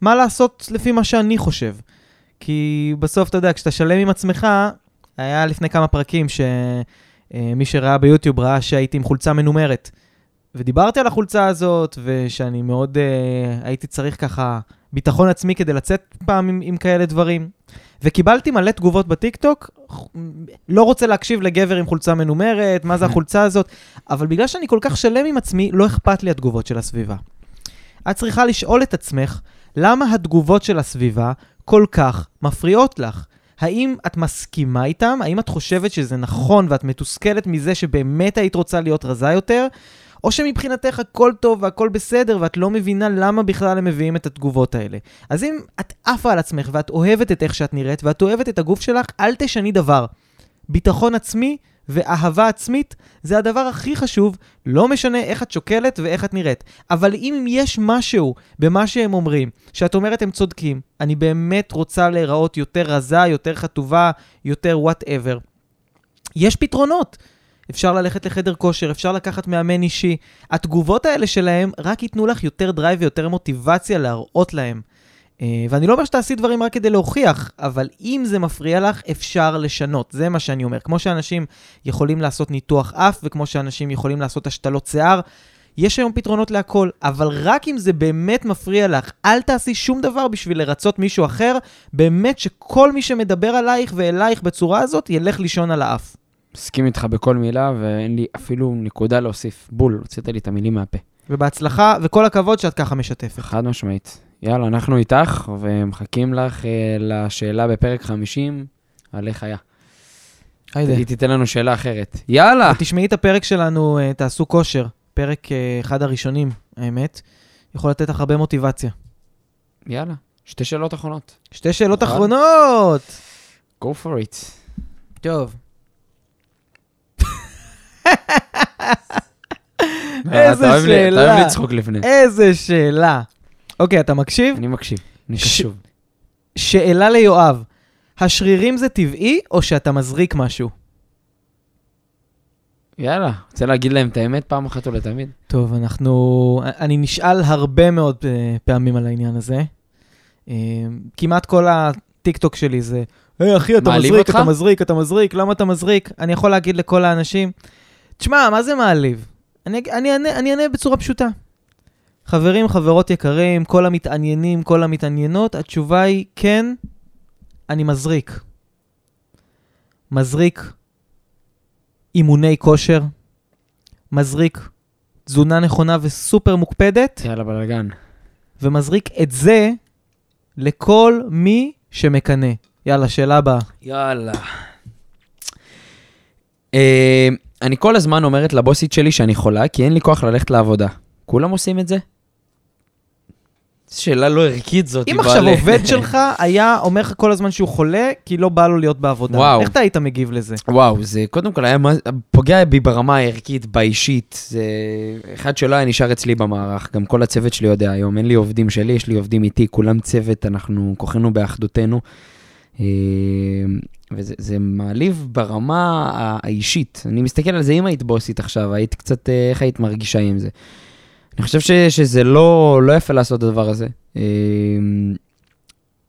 מה לעשות לפי מה שאני חושב. כי בסוף, אתה יודע, כשאתה שלם עם עצמך, היה לפני כמה פרקים שמי שראה ביוטיוב ראה שהייתי עם חולצה מנומרת. ודיברתי על החולצה הזאת, ושאני מאוד uh, הייתי צריך ככה ביטחון עצמי כדי לצאת פעם עם, עם כאלה דברים. וקיבלתי מלא תגובות בטיקטוק, לא רוצה להקשיב לגבר עם חולצה מנומרת, מה זה החולצה הזאת, אבל בגלל שאני כל כך שלם עם עצמי, לא אכפת לי התגובות של הסביבה. את צריכה לשאול את עצמך, למה התגובות של הסביבה כל כך מפריעות לך? האם את מסכימה איתם? האם את חושבת שזה נכון ואת מתוסכלת מזה שבאמת היית רוצה להיות רזה יותר? או שמבחינתך הכל טוב והכל בסדר ואת לא מבינה למה בכלל הם מביאים את התגובות האלה. אז אם את עפה על עצמך ואת אוהבת את איך שאת נראית ואת אוהבת את הגוף שלך, אל תשני דבר. ביטחון עצמי ואהבה עצמית זה הדבר הכי חשוב, לא משנה איך את שוקלת ואיך את נראית. אבל אם יש משהו במה שהם אומרים, שאת אומרת הם צודקים, אני באמת רוצה להיראות יותר רזה, יותר חטובה, יותר whatever, יש פתרונות. אפשר ללכת לחדר כושר, אפשר לקחת מאמן אישי. התגובות האלה שלהם רק ייתנו לך יותר drive ויותר מוטיבציה להראות להם. אה, ואני לא אומר שתעשי דברים רק כדי להוכיח, אבל אם זה מפריע לך, אפשר לשנות. זה מה שאני אומר. כמו שאנשים יכולים לעשות ניתוח אף, וכמו שאנשים יכולים לעשות השתלות שיער, יש היום פתרונות להכל, אבל רק אם זה באמת מפריע לך, אל תעשי שום דבר בשביל לרצות מישהו אחר, באמת שכל מי שמדבר עלייך ואלייך בצורה הזאת, ילך לישון על האף. מסכים איתך בכל מילה, ואין לי אפילו נקודה להוסיף. בול, הוצאת לי את המילים מהפה. ובהצלחה, וכל הכבוד שאת ככה משתפת. חד משמעית. יאללה, אנחנו איתך, ומחכים לך אה, לשאלה בפרק 50, על איך היה. היידה. היא תיתן לנו שאלה אחרת. יאללה! תשמעי את הפרק שלנו, אה, תעשו כושר. פרק אה, אחד הראשונים, האמת. יכול לתת לך הרבה מוטיבציה. יאללה, שתי שאלות אחרונות. שתי שאלות. אחרונות! Go for it. טוב. אה, איזה לי- אתה שאלה. אוהב לצחוק לפני. איזה שאלה. אוקיי, אתה מקשיב? אני מקשיב, אני קשוב. שאלה ליואב, השרירים זה טבעי או שאתה מזריק משהו? יאללה, רוצה להגיד להם את האמת פעם אחת ולתמיד? טוב, אנחנו... אני נשאל הרבה מאוד אה, פעמים על העניין הזה. אה, כמעט כל הטיקטוק שלי זה, היי אחי, אתה מזריק, אותך? אתה מזריק, אתה מזריק, למה אתה מזריק? אני יכול להגיד לכל האנשים, תשמע, מה זה מעליב? אני, אענה, בצורה פשוטה. חברים, חברות יקרים, כל המתעניינים, כל המתעניינות, התשובה היא כן, אני מזריק. מזריק אימוני כושר, מזריק תזונה נכונה וסופר מוקפדת, יאללה, בלאגן. ומזריק את זה לכל מי שמקנא. יאללה, שאלה הבאה. יאללה. אה, אני כל הזמן אומרת לבוסית שלי שאני חולה, כי אין לי כוח ללכת לעבודה. כולם עושים את זה? שאלה לא ערכית זאת. אם עכשיו עובד שלך היה אומר לך כל הזמן שהוא חולה, כי לא בא לו להיות בעבודה, וואו. איך אתה היית מגיב לזה? וואו, זה קודם כל היה פוגע בי ברמה הערכית, באישית. זה אחד שלא היה נשאר אצלי במערך, גם כל הצוות שלי יודע היום. אין לי עובדים שלי, יש לי עובדים איתי, כולם צוות, אנחנו כוחנו באחדותנו. וזה זה מעליב ברמה האישית. אני מסתכל על זה, אם היית בוסית עכשיו, היית קצת, אה, איך היית מרגישה עם זה? אני חושב ש, שזה לא, לא יפה לעשות את הדבר הזה. אה,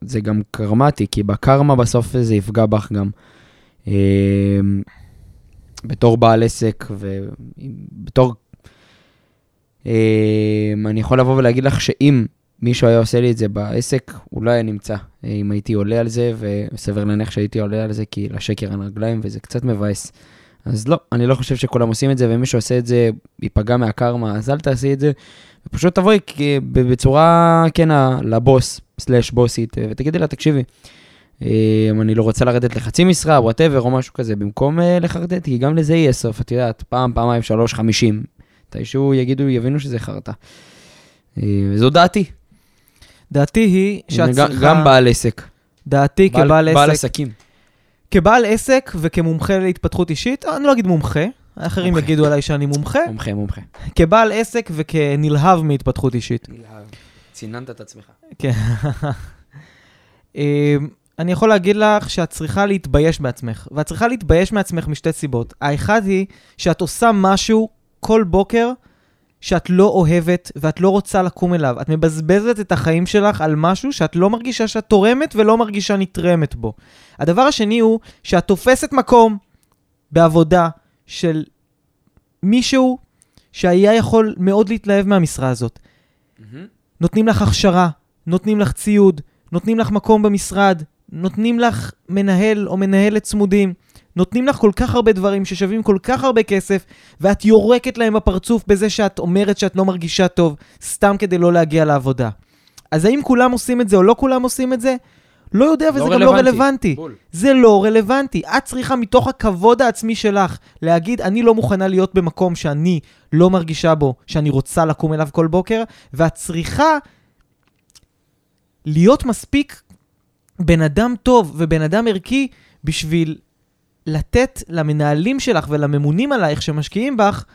זה גם קרמטי, כי בקרמה בסוף זה יפגע בך גם. אה, בתור בעל עסק ובתור... אה, אני יכול לבוא ולהגיד לך שאם מישהו היה עושה לי את זה בעסק, לא היה נמצא. אה, אם הייתי עולה על זה, וסביר להניח שהייתי עולה על זה, כי לשקר אין רגליים, וזה קצת מבאס. אז לא, אני לא חושב שכולם עושים את זה, ומי שעושה את זה ייפגע מהקרמה, אז אל תעשי את זה. ופשוט תבואי כ- בצורה כנה לבוס, slash בוסית, אה, ותגידי לה, תקשיבי, אה, אני לא רוצה לרדת לחצי משרה, whatever, או משהו כזה, במקום אה, לחרטט, כי גם לזה יהיה סוף, את יודעת, פעם, פעמיים, שלוש, חמישים. מתישהו יגידו, יבינו שזה חרטא. אה, זו דעתי. דעתי היא שאת גם- בעל עסק. דעתי בעל- כבעל בעל עסק, עסקים. כבעל עסק וכמומחה להתפתחות אישית, אני לא אגיד מומחה, אחרים מומחה. יגידו עליי שאני מומחה, מומחה, מומחה. כבעל עסק וכנלהב מהתפתחות אישית. ציננת את עצמך. כן. אמ, אני יכול להגיד לך שאת צריכה להתבייש בעצמך, ואת צריכה להתבייש מעצמך משתי סיבות. האחד היא שאת עושה משהו כל בוקר שאת לא אוהבת ואת לא רוצה לקום אליו. את מבזבזת את החיים שלך על משהו שאת לא מרגישה שאת תורמת ולא מרגישה נתרמת בו. הדבר השני הוא שאת תופסת מקום בעבודה של מישהו שהיה יכול מאוד להתלהב מהמשרה הזאת. נותנים לך הכשרה, נותנים לך ציוד, נותנים לך מקום במשרד, נותנים לך מנהל או מנהלת צמודים, נותנים לך כל כך הרבה דברים ששווים כל כך הרבה כסף, ואת יורקת להם בפרצוף בזה שאת אומרת שאת לא מרגישה טוב, סתם כדי לא להגיע לעבודה. אז האם כולם עושים את זה או לא כולם עושים את זה? לא יודע, וזה גם לא רלוונטי. בול. זה לא רלוונטי. את צריכה מתוך הכבוד העצמי שלך להגיד, אני לא מוכנה להיות במקום שאני לא מרגישה בו, שאני רוצה לקום אליו כל בוקר, ואת צריכה להיות מספיק בן אדם טוב ובן אדם ערכי בשביל לתת למנהלים שלך ולממונים עלייך שמשקיעים בך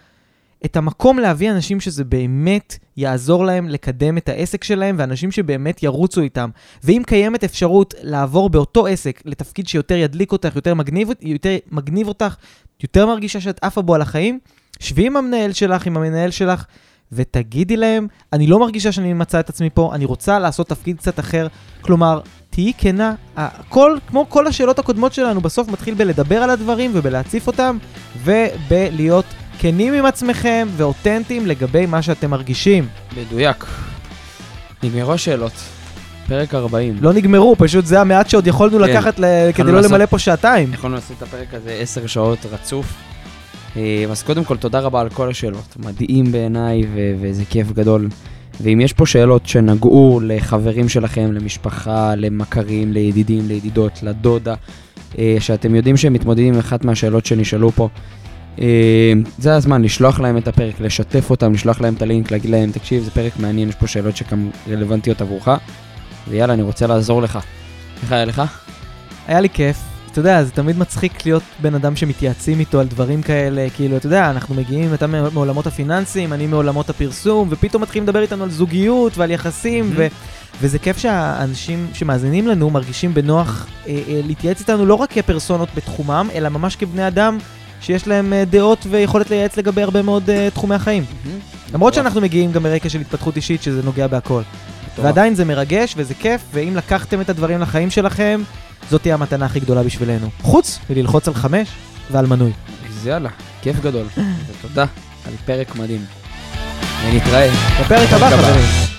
את המקום להביא אנשים שזה באמת יעזור להם לקדם את העסק שלהם, ואנשים שבאמת ירוצו איתם. ואם קיימת אפשרות לעבור באותו עסק לתפקיד שיותר ידליק אותך, יותר מגניב, יותר מגניב אותך, יותר מרגישה שאת עפה בו על החיים, שבי עם המנהל שלך, עם המנהל שלך, ותגידי להם, אני לא מרגישה שאני ממצה את עצמי פה, אני רוצה לעשות תפקיד קצת אחר. כלומר, תהיי כנה. הכל, כמו כל השאלות הקודמות שלנו, בסוף מתחיל בלדבר על הדברים ובלהציף אותם, ובלהיות כנים עם עצמכם ואותנטיים לגבי מה שאתם מרגישים. מדויק. נגמרו השאלות. פרק 40. לא נגמרו, פשוט זה המעט שעוד יכולנו כן. לקחת ל... כדי לא לעשות- למלא פה שעתיים. יכולנו לעשות את הפרק הזה 10 שעות רצוף. אה, אז קודם כל, תודה רבה על כל השאלות. מדהים בעיניי, ו- וזה כיף גדול. ואם יש פה שאלות שנגעו לחברים שלכם, למשפחה, למכרים, לידידים, לידידות, לדודה, אה, שאתם יודעים שהם מתמודדים עם אחת מהשאלות שנשאלו פה, אה, זה הזמן לשלוח להם את הפרק, לשתף אותם, לשלוח להם את הלינק, להגיד להם, תקשיב, זה פרק מעניין, יש פה שאלות שגם רלוונטיות עבורך, ויאללה, אני רוצה לעזור לך. איך היה לך? היה לי כיף. אתה יודע, זה תמיד מצחיק להיות בן אדם שמתייעצים איתו על דברים כאלה, כאילו, אתה יודע, אנחנו מגיעים, אתה מעולמות הפיננסים, אני מעולמות הפרסום, ופתאום מתחילים לדבר איתנו על זוגיות ועל יחסים, Mhm. ו... וזה כיף שהאנשים שמאזינים לנו מרגישים בנוח אה, אה, להתייעץ איתנו לא רק כפרסונות בתחומם, אלא ממש כבני אדם שיש להם אה, דעות ויכולת לייעץ לגבי הרבה מאוד אה, תחומי החיים. למרות שאנחנו מגיעים גם מרקע של התפתחות אישית, שזה נוגע בהכל. ועדיין זה מרגש וזה כיף, ואם לקחתם את הדברים לחיים שלכם, זאת תהיה המתנה הכי גדולה בשבילנו. חוץ מללחוץ על חמש ועל מנוי. אז יאללה, כיף גדול. ותודה על פרק מדהים. ונתראה. בפרק הבא. חברים.